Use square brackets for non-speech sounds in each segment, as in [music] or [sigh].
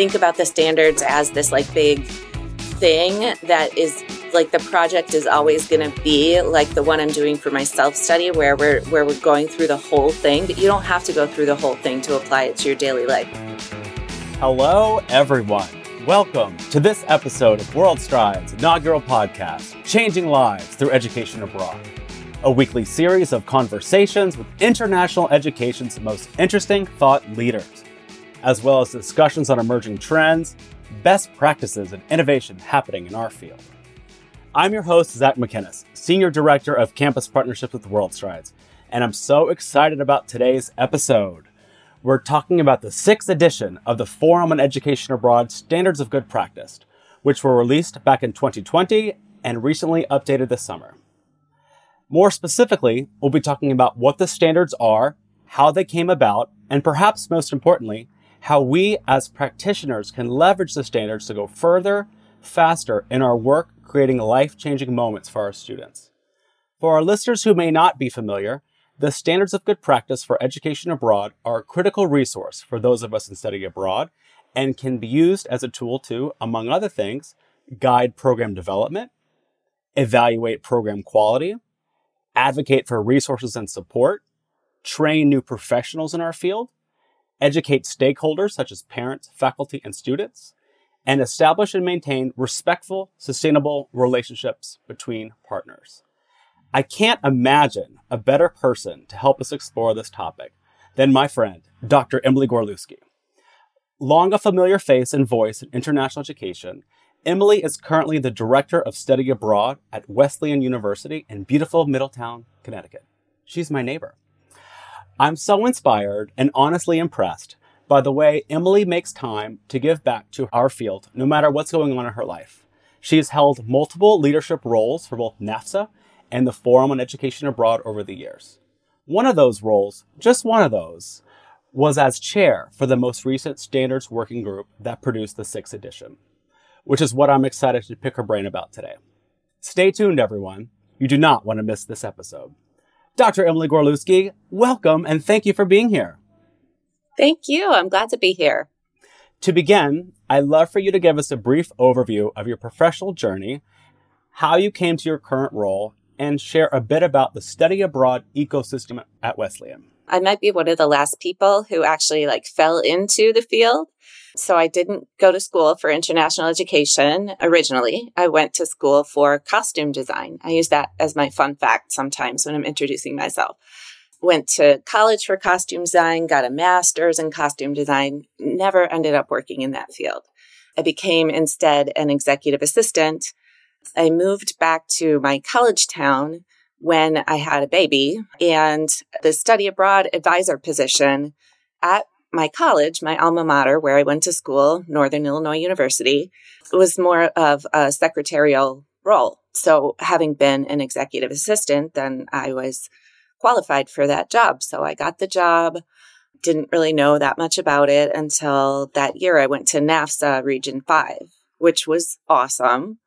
think about the standards as this like big thing that is like the project is always going to be like the one I'm doing for my self study where we're where we're going through the whole thing, but you don't have to go through the whole thing to apply it to your daily life. Hello everyone. Welcome to this episode of WorldStrides inaugural podcast, Changing Lives Through Education Abroad. A weekly series of conversations with international education's most interesting thought leaders, as well as discussions on emerging trends, best practices, and innovation happening in our field. I'm your host, Zac Macinnes, Senior Director of Campus Partnerships with WorldStrides, and I'm so excited about today's episode. We're talking about the sixth edition of the Forum on Education Abroad Standards of Good Practice, which were released back in 2020 and recently updated this summer. More specifically, we'll be talking about what the standards are, how they came about, and perhaps most importantly, how we as practitioners can leverage the standards to go further, faster in our work creating life changing moments for our students. For our listeners who may not be familiar, the Standards of Good Practice for Education Abroad are a critical resource for those of us in study abroad and can be used as a tool to, among other things, guide program development, evaluate program quality, advocate for resources and support, train new professionals in our field, educate stakeholders such as parents, faculty, and students, and establish and maintain respectful, sustainable relationships between partners. I can't imagine a better person to help us explore this topic than my friend, Dr. Emily Gorlewski. Long a familiar face and voice in international education, Emily is currently the Director of Study Abroad at Wesleyan University in beautiful Middletown, Connecticut. She's my neighbor. I'm so inspired and honestly impressed by the way Emily makes time to give back to our field, no matter what's going on in her life. She has held multiple leadership roles for both NAFSA and the Forum on Education Abroad over the years. One of those roles, just one of those, was as chair for the most recent standards working group that produced the sixth edition, which is what I'm excited to pick her brain about today. Stay tuned, everyone. You do not want to miss this episode. Dr. Emily Gorlewski, welcome and thank you for being here. Thank you. I'm glad to be here. To begin, I'd love for you to give us a brief overview of your professional journey, how you came to your current role, and share a bit about the study abroad ecosystem at Wesleyan. I might be one of the last people who actually like fell into the field. So I didn't go to school for international education originally. I went to school for costume design. I use that as my fun fact sometimes when I'm introducing myself went to college for costume design, got a master's in costume design, never ended up working in that field. I became instead an executive assistant. I moved back to my college town when I had a baby and the study abroad advisor position at my college, my alma mater, where I went to school, Northern Illinois University, was more of a secretarial role. So having been an executive assistant, then I was qualified for that job. So I got the job, didn't really know that much about it until that year I went to NAFSA Region 5, which was awesome.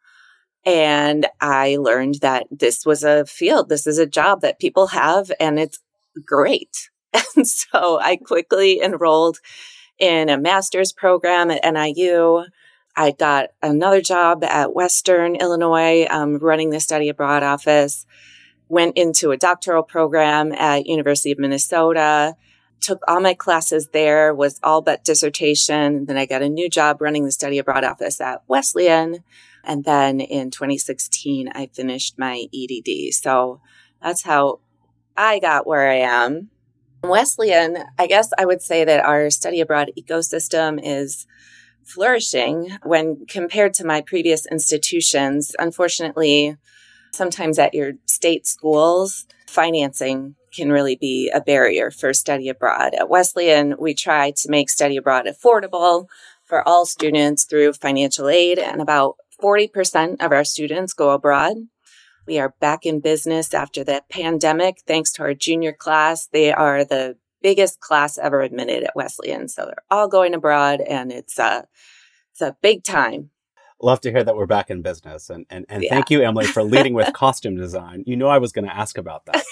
And I learned that this was a field, this is a job that people have, and it's great. [laughs] And so I quickly enrolled in a master's program at NIU. I got another job at Western Illinois, um, running the study abroad office went into a doctoral program at University of Minnesota, took all my classes there, was all but dissertation. Then I got a new job running the study abroad office at Wesleyan. And then in 2016, I finished my EDD. So that's how I got where I am. Wesleyan, I guess I would say that our study abroad ecosystem is flourishing when compared to my previous institutions. Unfortunately, Sometimes at your state schools, financing can really be a barrier for study abroad. At Wesleyan, we try to make study abroad affordable for all students through financial aid, and about 40% of our students go abroad. We are back in business after the pandemic, thanks to our junior class. They are the biggest class ever admitted at Wesleyan. So they're all going abroad, and it's a, it's a big time love to hear that we're back in business. And, and, and yeah. thank you, Emily, for leading with [laughs] costume design. You know, I was going to ask about that.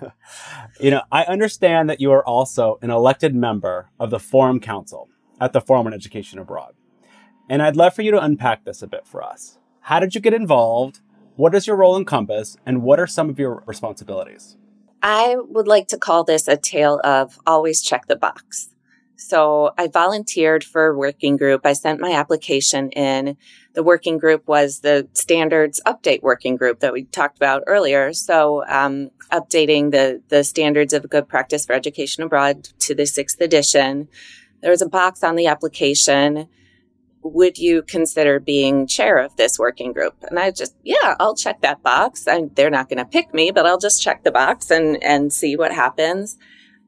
[laughs] you know, I understand that you are also an elected member of the Forum Council, at the Forum on Education Abroad. And I'd love for you to unpack this a bit for us. How did you get involved? What does your role encompass? And what are some of your responsibilities? I would like to call this a tale of always check the box. So I volunteered for a working group. I sent my application in. The working group was the standards update working group that we talked about earlier. So, um, updating the, the standards of good practice for education abroad to the sixth edition. There was a box on the application. Would you consider being chair of this working group? And I just, yeah, I'll check that box. I, they're not going to pick me, but I'll just check the box and, and see what happens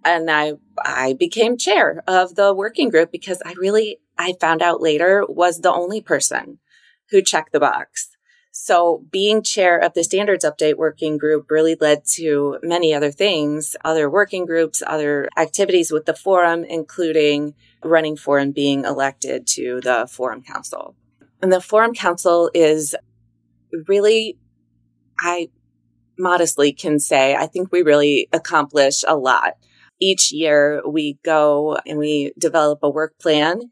and I I became chair of the working group because I really I found out later was the only person who checked the box. So being chair of the standards update working group really led to many other things, other working groups, other activities with the forum, including running for and being elected to the forum council. And the forum council is really, I modestly can say, I think we really accomplish a lot each year we go and we develop a work plan.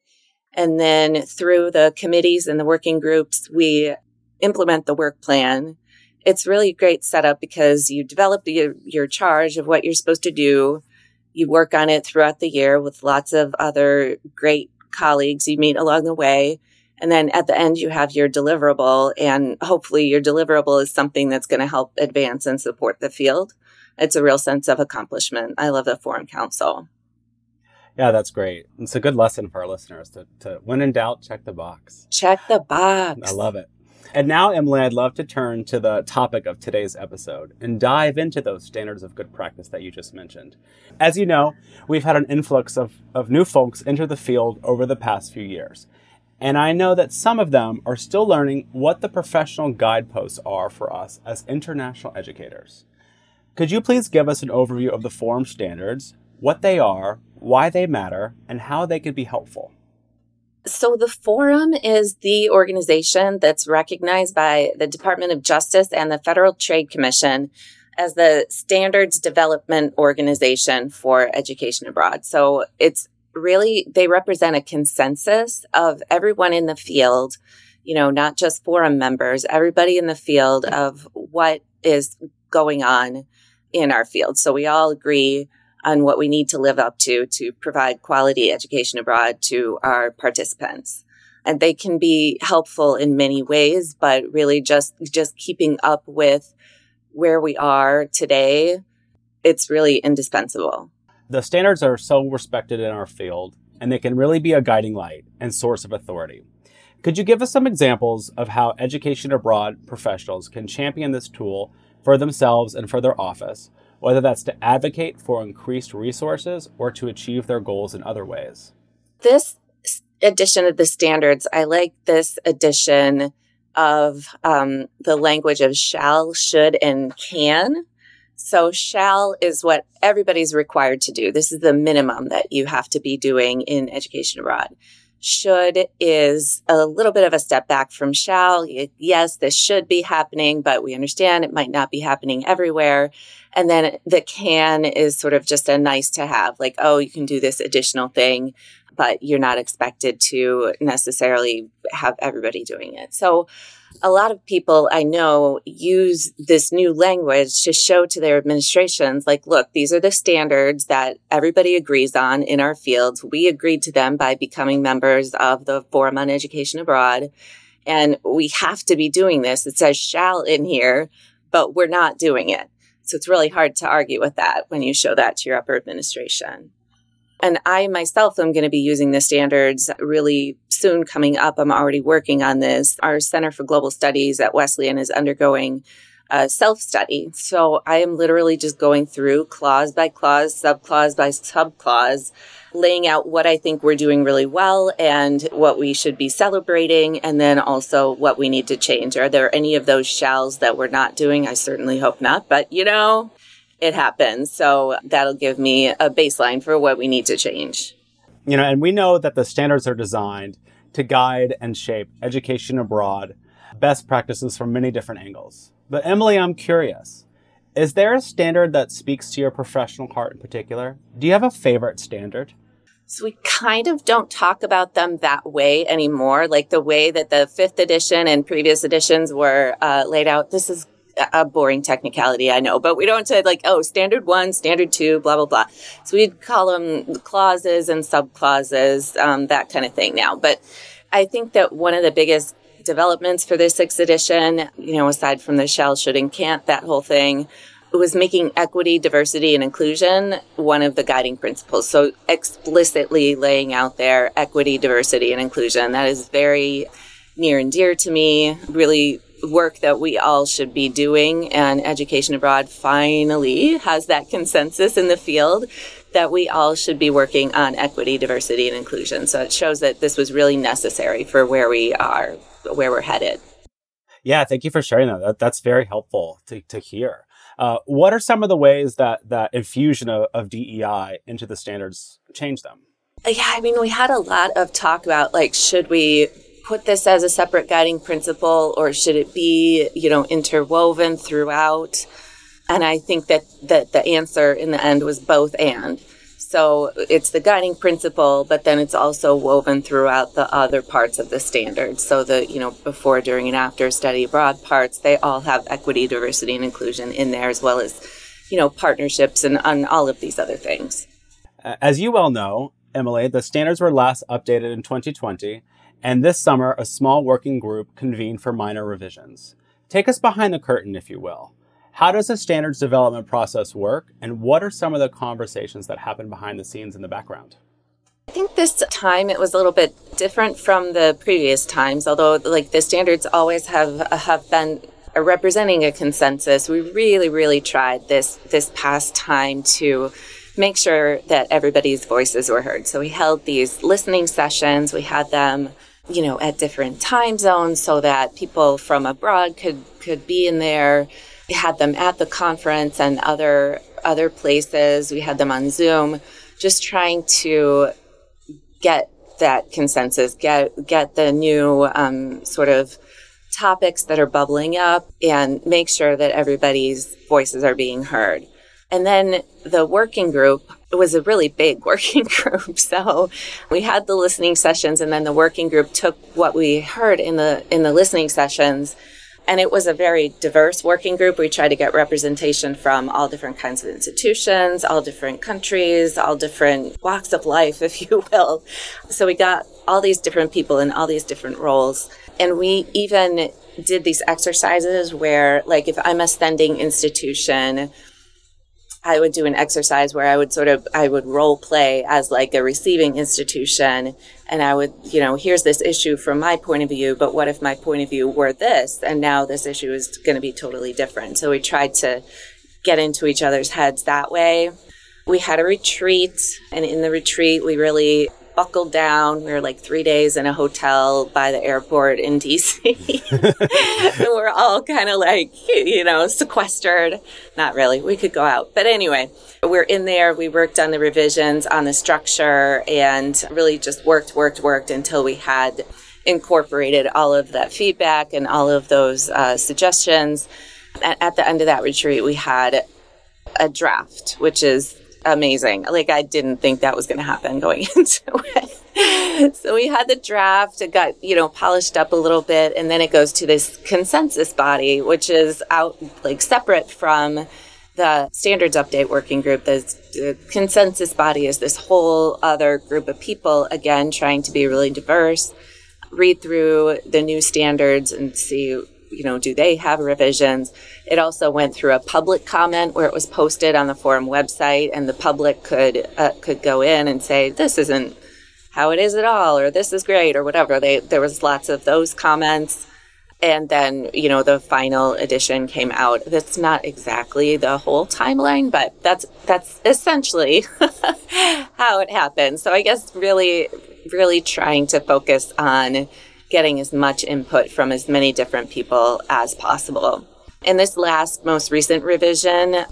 And then through the committees and the working groups, we implement the work plan. It's really a great setup because you develop your, your charge of what you're supposed to do. You work on it throughout the year with lots of other great colleagues you meet along the way. And then at the end, you have your deliverable and hopefully your deliverable is something that's going to help advance and support the field it's a real sense of accomplishment. I love the Forum Council. Yeah, that's great. It's a good lesson for our listeners to, to when in doubt, check the box. Check the box. I love it. And now, Emily, I'd love to turn to the topic of today's episode and dive into those standards of good practice that you just mentioned. As you know, we've had an influx of, of new folks enter the field over the past few years. And I know that some of them are still learning what the professional guideposts are for us as international educators. Could you please give us an overview of the forum standards, what they are, why they matter, and how they could be helpful? So, the Forum is the organization that's recognized by the Department of Justice and the Federal Trade Commission as the standards development organization for education abroad. So, it's really, they represent a consensus of everyone in the field, you know, not just forum members, everybody in the field of what is going on in our field. So we all agree on what we need to live up to to provide quality education abroad to our participants. And they can be helpful in many ways, but really just, just keeping up with where we are today, it's really indispensable. The standards are so respected in our field, and they can really be a guiding light and source of authority. Could you give us some examples of how education abroad professionals can champion this tool for themselves and for their office, whether that's to advocate for increased resources or to achieve their goals in other ways. This edition of the standards, I like this edition of um, the language of shall, should, and can. So, shall is what everybody's required to do. This is the minimum that you have to be doing in education abroad should is a little bit of a step back from shall. Yes, this should be happening, but we understand it might not be happening everywhere. And then the can is sort of just a nice to have, like, oh, you can do this additional thing, but you're not expected to necessarily have everybody doing it. So a lot of people I know use this new language to show to their administrations, like, look, these are the standards that everybody agrees on in our fields. We agreed to them by becoming members of the Forum on Education Abroad. And we have to be doing this. It says shall in here, but we're not doing it. So it's really hard to argue with that when you show that to your upper administration. And I myself am going to be using the standards really soon coming up. I'm already working on this. Our Center for Global Studies at Wesleyan is undergoing a self study. So I am literally just going through clause by clause, subclause by subclause, laying out what I think we're doing really well and what we should be celebrating, and then also what we need to change. Are there any of those shalls that we're not doing? I certainly hope not, but you know, it happens. So that'll give me a baseline for what we need to change. You know, and we know that the standards are designed to guide and shape education abroad, best practices from many different angles. But Emily, I'm curious. Is there a standard that speaks to your professional heart in particular? Do you have a favorite standard? So we kind of don't talk about them that way anymore. Like the way that the fifth edition and previous editions were uh, laid out. This is a boring technicality, I know, but we don't say like, oh, standard one, standard two, blah, blah, blah. So we'd call them clauses and subclauses, um, that kind of thing now. But I think that one of the biggest developments for this sixth edition, you know, aside from the shall, should, and can't, that whole thing, was making equity, diversity, and inclusion one of the guiding principles. So explicitly laying out there equity, diversity, and inclusion. That is very near and dear to me, really work that we all should be doing. And Education Abroad finally has that consensus in the field that we all should be working on equity, diversity, and inclusion. So it shows that this was really necessary for where we are, where we're headed. Yeah, thank you for sharing that. that that's very helpful to, to hear. Uh, what are some of the ways that that infusion of, of DEI into the standards change them? Yeah, I mean, we had a lot of talk about like, should we put this as a separate guiding principle or should it be, you know, interwoven throughout? And I think that, that the answer in the end was both and. So it's the guiding principle, but then it's also woven throughout the other parts of the standard. So the, you know, before, during, and after study abroad parts, they all have equity, diversity, and inclusion in there, as well as, you know, partnerships and, and all of these other things. As you well know, Emily, the standards were last updated in 2020, and this summer a small working group convened for minor revisions. Take us behind the curtain, if you will. How does the standards development process work, and what are some of the conversations that happen behind the scenes in the background? I think this time it was a little bit different from the previous times, although like the standards always have have been uh, representing a consensus. We really, really tried this this past time to make sure that everybody's voices were heard. So we held these listening sessions. We had them you know, at different time zones so that people from abroad could could be in there. We had them at the conference and other other places. We had them on Zoom, just trying to get that consensus, get get the new um, sort of topics that are bubbling up, and make sure that everybody's voices are being heard. And then the working group it was a really big [laughs] working group. So we had the listening sessions and then the working group took what we heard in the in the listening sessions and it was a very diverse working group. We tried to get representation from all different kinds of institutions, all different countries, all different walks of life, [laughs] if you will. So we got all these different people in all these different roles. And we even did these exercises where, like, if I'm a sending institution, I would do an exercise where I would sort of I would role play as like a receiving institution and I would, you know, here's this issue from my point of view, but what if my point of view were this and now this issue is going to be totally different. So we tried to get into each other's heads that way. We had a retreat and in the retreat we really buckled down. We were like three days in a hotel by the airport in DC. [laughs] and we're all kind of like, you know, sequestered. Not really. We could go out. But anyway, we're in there. We worked on the revisions, on the structure, and really just worked, worked, worked until we had incorporated all of that feedback and all of those uh, suggestions. At, at the end of that retreat, we had a draft, which is amazing. Like I didn't think that was going to happen going [laughs] into it. so we had the draft, it got, you know, polished up a little bit and then it goes to this consensus body which is out like separate from the standards update working group. The, the consensus body is this whole other group of people again trying to be really diverse, read through the new standards and see you know, do they have revisions? It also went through a public comment where it was posted on the forum website, and the public could uh, could go in and say this isn't how it is at all, or this is great, or whatever. They there was lots of those comments, and then you know the final edition came out. That's not exactly the whole timeline, but that's that's essentially [laughs] how it happened. So I guess really, really trying to focus on getting as much input from as many different people as possible. And this last, most recent revision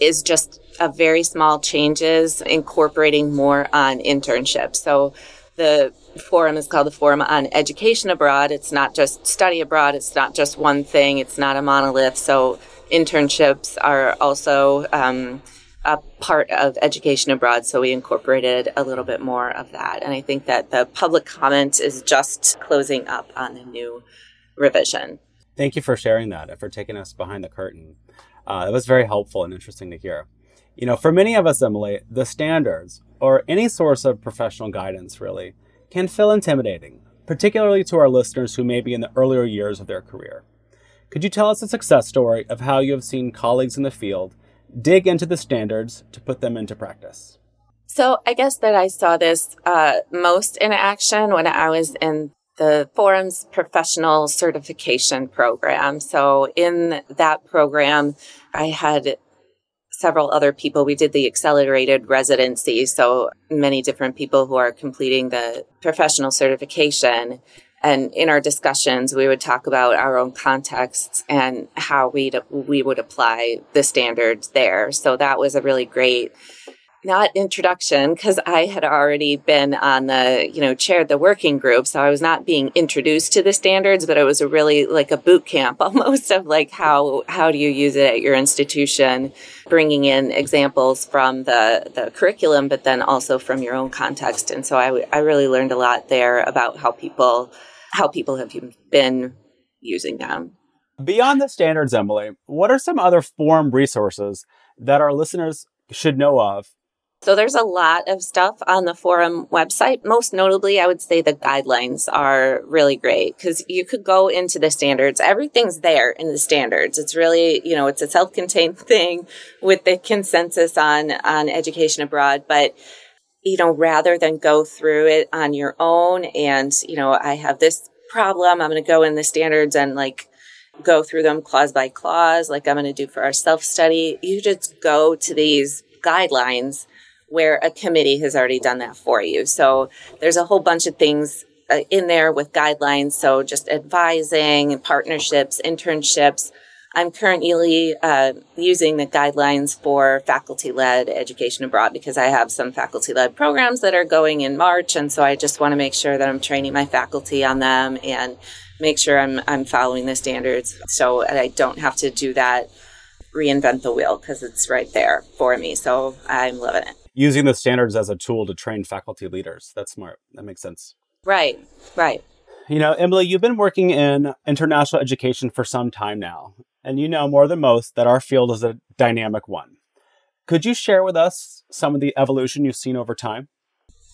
is just a very small changes incorporating more on internships. So the forum is called the Forum on Education Abroad. It's not just study abroad, it's not just one thing, it's not a monolith. So internships are also um, a part of education abroad, so we incorporated a little bit more of that. And I think that the public comment is just closing up on the new revision. Thank you for sharing that and for taking us behind the curtain. Uh, it was very helpful and interesting to hear. You know, for many of us, Emily, the standards or any source of professional guidance really can feel intimidating, particularly to our listeners who may be in the earlier years of their career. Could you tell us a success story of how you have seen colleagues in the field dig into the standards to put them into practice? So I guess that I saw this uh, most in action when I was in the Forum's professional certification program. So in that program, I had several other people. We did the accelerated residency. So many different people who are completing the professional certification. And in our discussions, we would talk about our own contexts and how we we would apply the standards there. So that was a really great not introduction because I had already been on the, you know, chaired the working group. So I was not being introduced to the standards, but it was a really like a boot camp [laughs] almost of like how, how do you use it at your institution, bringing in examples from the, the curriculum, but then also from your own context. And so I, I really learned a lot there about how people, how people have been using them. Beyond the standards, Emily, what are some other forum resources that our listeners should know of so there's a lot of stuff on the forum website. Most notably, I would say the guidelines are really great because you could go into the standards. Everything's there in the standards. It's really, you know, it's a self-contained [laughs] thing with the consensus on, on education abroad. But, you know, rather than go through it on your own and, you know, I have this problem, I'm going to go in the standards and like go through them clause by clause, like I'm going to do for our self study. You just go to these guidelines where a committee has already done that for you. So there's a whole bunch of things uh, in there with guidelines. So just advising, partnerships, internships. I'm currently uh, using the guidelines for faculty led education abroad because I have some faculty led programs that are going in March. And so I just want to make sure that I'm training my faculty on them and make sure I'm, I'm following the standards so I don't have to do that, reinvent the wheel because it's right there for me. So I'm loving it using the standards as a tool to train faculty leaders. That's smart. That makes sense. Right, right. You know, Emily, you've been working in international education for some time now, and you know more than most that our field is a dynamic one. Could you share with us some of the evolution you've seen over time?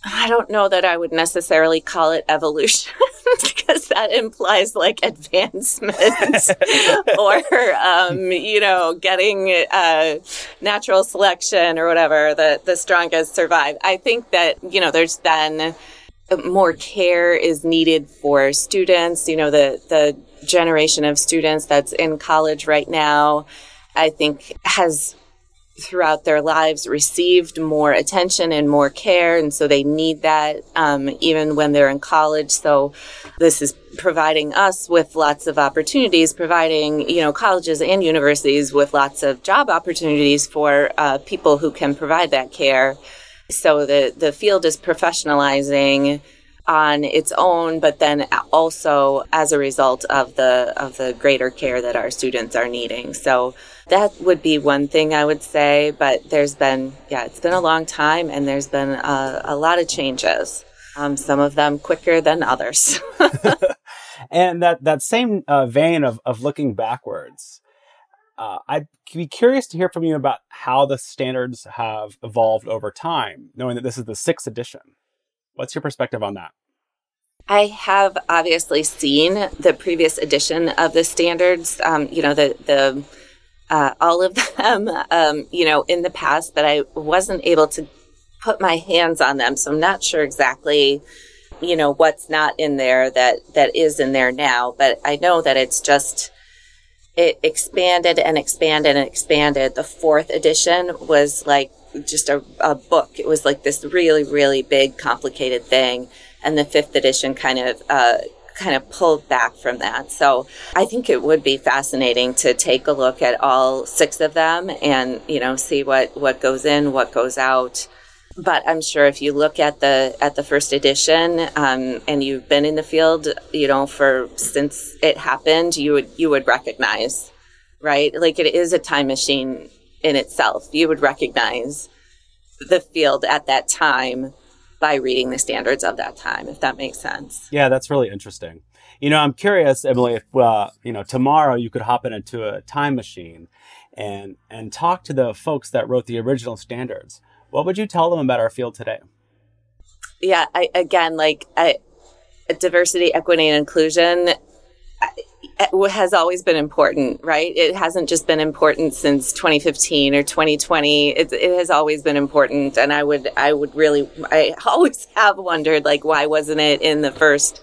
I don't know that I would necessarily call it evolution [laughs] because that implies like advancement [laughs] or, um, you know, getting uh, natural selection or whatever, the, the strongest survive. I think that, you know, there's been more care is needed for students, you know, the, the generation of students that's in college right now, I think has throughout their lives received more attention and more care and so they need that um, even when they're in college. So this is providing us with lots of opportunities providing you know colleges and universities with lots of job opportunities for uh, people who can provide that care so the the field is professionalizing on its own, but then also as a result of the of the greater care that our students are needing. So that would be one thing I would say. But there's been yeah, it's been a long time, and there's been a, a lot of changes. Um, some of them quicker than others. [laughs] [laughs] and that that same uh, vein of of looking backwards. Uh, I'd be curious to hear from you about how the standards have evolved over time, knowing that this is the sixth edition. What's your perspective on that? I have obviously seen the previous edition of the standards. Um, you know the the uh, all of [laughs] them. Um, you know in the past, but I wasn't able to put my hands on them, so I'm not sure exactly. You know what's not in there that that is in there now, but I know that it's just it expanded and expanded and expanded. The fourth edition was like just a, a book. It was like this really, really big, complicated thing. And the fifth edition kind of, uh, kind of pulled back from that. So I think it would be fascinating to take a look at all six of them and, you know, see what, what goes in, what goes out. But I'm sure if you look at the at the first edition um, and you've been in the field, you know, for since it happened, you would you would recognize, right? Like it is a time machine in itself. You would recognize the field at that time by reading the standards of that time, if that makes sense. Yeah, that's really interesting. You know, I'm curious, Emily, if uh, you know tomorrow you could hop into a time machine and and talk to the folks that wrote the original standards. What would you tell them about our field today? Yeah, I, again, like I, diversity, equity, and inclusion has always been important, right? It hasn't just been important since 2015 or 2020. It, it, has always been important, and I would, I would really, I always [laughs] have wondered, like, why wasn't it in the first,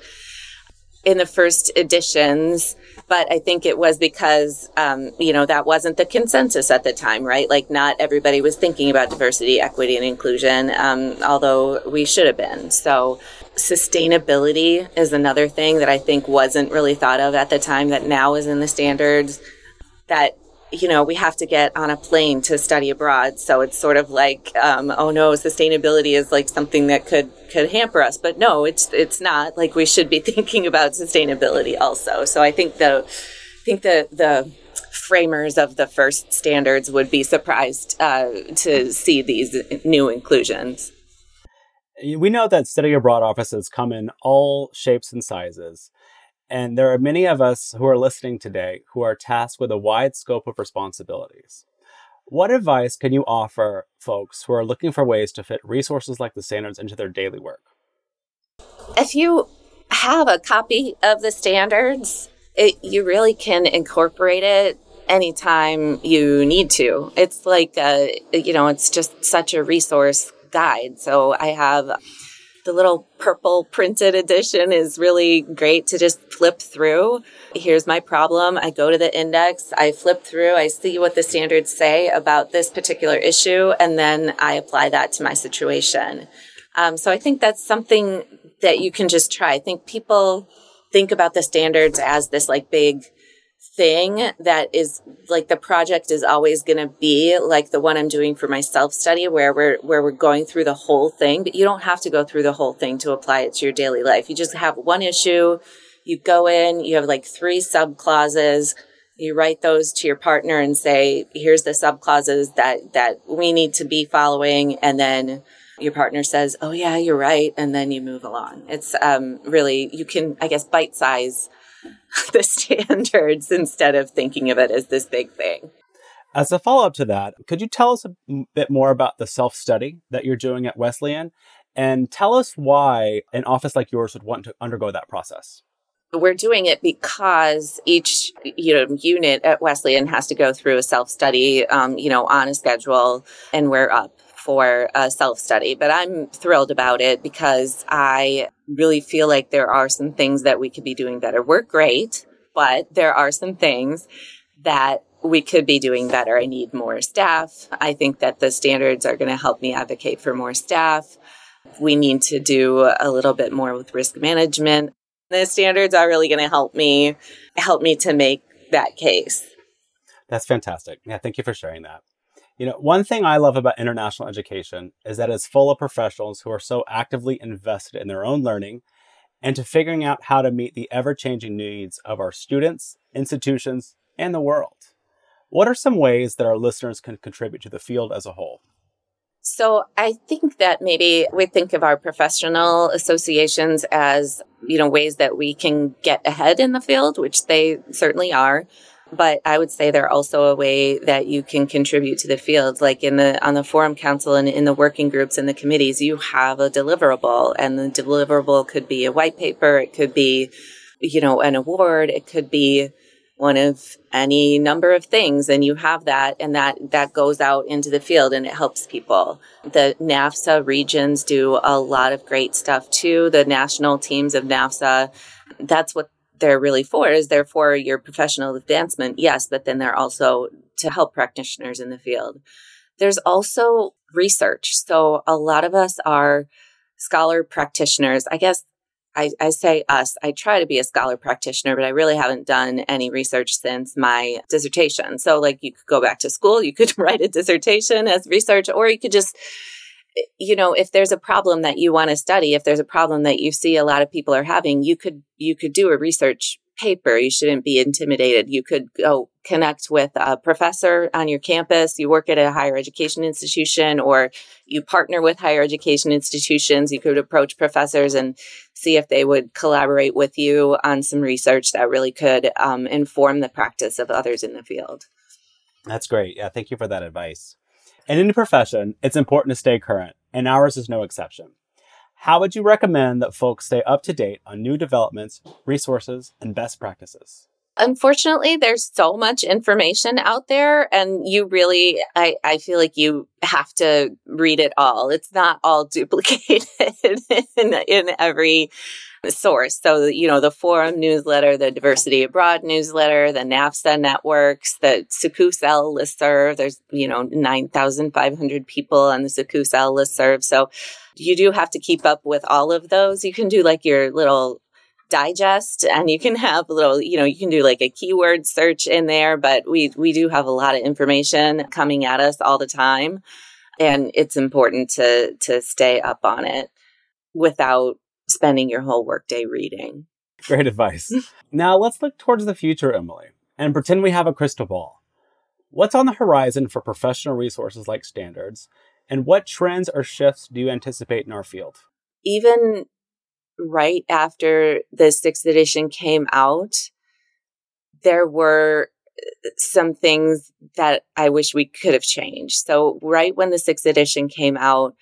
in the first editions? But I think it was because, um, you know, that wasn't the consensus at the time, right? Like, not everybody was thinking about diversity, equity, and inclusion, um, although we should have been. So sustainability is another thing that I think wasn't really thought of at the time that now is in the standards that you know we have to get on a plane to study abroad. So it's sort of like um, oh no sustainability is like something that could could hamper us. But no it's it's not. Like we should be [laughs] thinking about sustainability also. So i think the i think the the framers of the first standards would be surprised uh, to see these new inclusions. We know that study abroad offices come in all shapes and sizes. And there are many of us who are listening today who are tasked with a wide scope of responsibilities. What advice can you offer folks who are looking for ways to fit resources like the standards into their daily work? If you have a copy of the standards, it, you really can incorporate it anytime you need to. It's like, a, you know, it's just such a resource guide. So I have the little purple printed edition is really great to just flip through. Here's my problem. I go to the index, I flip through, I see what the standards say about this particular issue, and then I apply that to my situation. Um, so I think that's something that you can just try. I think people think about the standards as this like big thing that is like the project is always going to be like the one I'm doing for my self study where we're where we're going through the whole thing but you don't have to go through the whole thing to apply it to your daily life. You just have one issue you go in you have like three sub clauses you write those to your partner and say here's the sub clauses that that we need to be following and then your partner says oh yeah you're right and then you move along. It's um really you can i guess bite size [laughs] the standards instead of thinking of it as this big thing. As a follow up to that, could you tell us a bit more about the self study that you're doing at Wesleyan and tell us why an office like yours would want to undergo that process? We're doing it because each you know unit at Wesleyan has to go through a self study, um, you know, on a schedule, and we're up for a self study, but I'm thrilled about it because I really feel like there are some things that we could be doing better. We're great, but there are some things that we could be doing better. I need more staff. I think that the standards are going to help me advocate for more staff. We need to do a little bit more with risk management. The standards are really going to help me help me to make that case. That's fantastic. Yeah, thank you for sharing that. You know, one thing I love about international education is that it's full of professionals who are so actively invested in their own learning and to figuring out how to meet the ever changing needs of our students, institutions, and the world. What are some ways that our listeners can contribute to the field as a whole? So I think that maybe we think of our professional associations as, you know, ways that we can get ahead in the field, which they certainly are but I would say they're also a way that you can contribute to the field. Like in the on the forum council and in the working groups and the committees, you have a deliverable, and the deliverable could be a white paper, it could be, you know, an award, it could be one of any number of things and you have that and that that goes out into the field and it helps people the nafsa regions do a lot of great stuff too the national teams of nafsa that's what they're really for is they're for your professional advancement, yes, but then they're also to help practitioners in the field. There's also research. So a lot of us are scholar practitioners. I guess I, I, say us. I try to be a scholar practitioner, but I really haven't done any research since my dissertation. So, like, you could go back to school, you could [laughs] write a dissertation as research, or you could just you know if there's a problem that you want to study if there's a problem that you see a lot of people are having you could you could do a research paper. You shouldn't be intimidated. You could go connect with a professor on your campus. You work at a higher education institution or you partner with higher education institutions. You could approach professors and see if they would collaborate with you on some research that really could um, inform the practice of others in the field. That's great. Yeah, thank you for that advice. In any profession, it's important to stay current, and ours is no exception. How would you recommend that folks stay up to date on new developments, resources, and best practices? Unfortunately, there's so much information out there, and you really, I, I feel like you have to read it all. It's not all [laughs] duplicated in, in every source. So, you know, the forum newsletter, the diversity abroad newsletter, the NAFSA networks, the SECUSS-L listserv. There's, you know, 9,500 people on the SECUSS-L listserv. So you do have to keep up with all of those. You can do like your little digest and you can have a little, you know, you can do like a keyword search in there, but we, we do have a lot of information coming at us all the time. And it's important to, to stay up on it without spending your whole workday reading. Great advice. [laughs] now let's look towards the future, Emily, and pretend we have a crystal ball. What's on the horizon for professional resources like standards? And what trends or shifts do you anticipate in our field? Even right after the sixth edition came out, there were uh, some things that I wish we could have changed. So right when the sixth edition came out,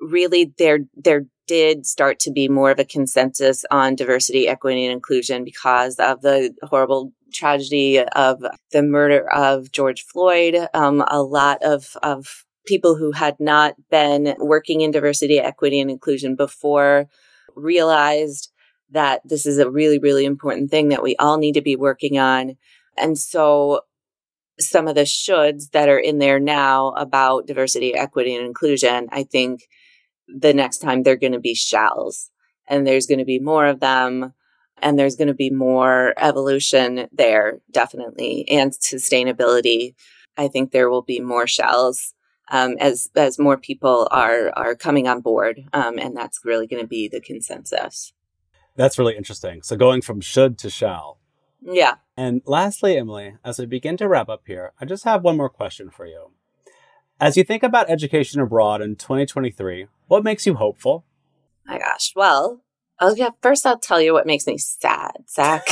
really there there did start to be more of a consensus on diversity, equity, and inclusion because of the horrible tragedy of the murder of George Floyd. Um, a lot of of people who had not been working in diversity, equity, and inclusion before realized that this is a really, really important thing that we all need to be working on. And so some of the shoulds that are in there now about diversity, equity, and inclusion, I think the next time they're going to be shalls and there's going to be more of them and there's going to be more evolution there, definitely, and sustainability. I think there will be more shalls um, as as more people are are coming on board, um, and that's really going to be the consensus. That's really interesting. So going from should to shall. Yeah. And lastly, Emily, as we begin to wrap up here, I just have one more question for you. As you think about education abroad in 2023, what makes you hopeful? My gosh. Well, Oh yeah, first I'll tell you what makes me sad, Zac.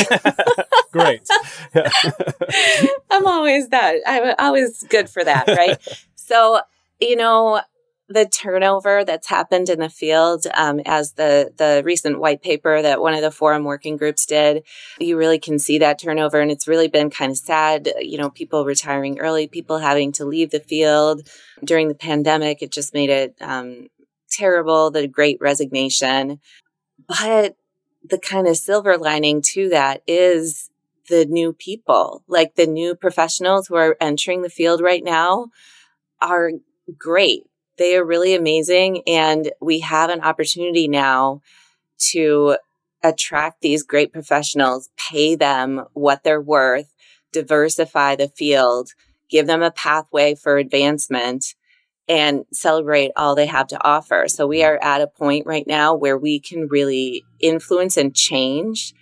[laughs] Great. [laughs] [laughs] I'm always that. I'm always good for that, right? So, you know, the turnover that's happened in the field, um, as the the recent white paper that one of the forum working groups did, you really can see that turnover, and it's really been kind of sad. You know, people retiring early, people having to leave the field during the pandemic. It just made it um, terrible. The Great Resignation, but the kind of silver lining to that is the new people, like the new professionals who are entering the field right now are great. They are really amazing. And we have an opportunity now to attract these great professionals, pay them what they're worth, diversify the field, give them a pathway for advancement and celebrate all they have to offer. So we are at a point right now where we can really influence and change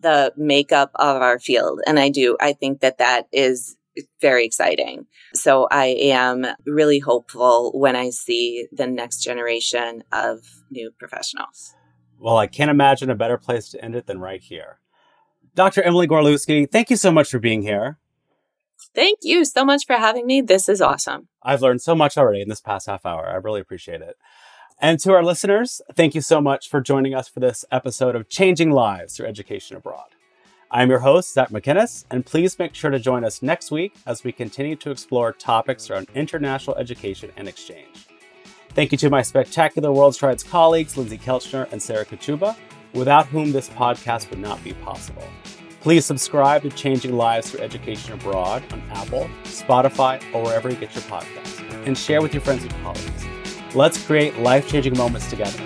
the makeup of our field. And I do, I think that that is very exciting. So I am really hopeful when I see the next generation of new professionals. Well, I can't imagine a better place to end it than right here. Dr. Emily Gorlewski, thank you so much for being here. Thank you so much for having me. This is awesome. I've learned so much already in this past half hour. I really appreciate it. And to our listeners, thank you so much for joining us for this episode of Changing Lives Through Education Abroad. I'm your host, Zac Macinnes, and please make sure to join us next week as we continue to explore topics around international education and exchange. Thank you to my spectacular WorldStrides colleagues, Lindsay Kelchner and Sarah Kachuba, without whom this podcast would not be possible. Please subscribe to Changing Lives Through Education Abroad on Apple, Spotify, or wherever you get your podcasts, and share with your friends and colleagues. Let's create life changing moments together.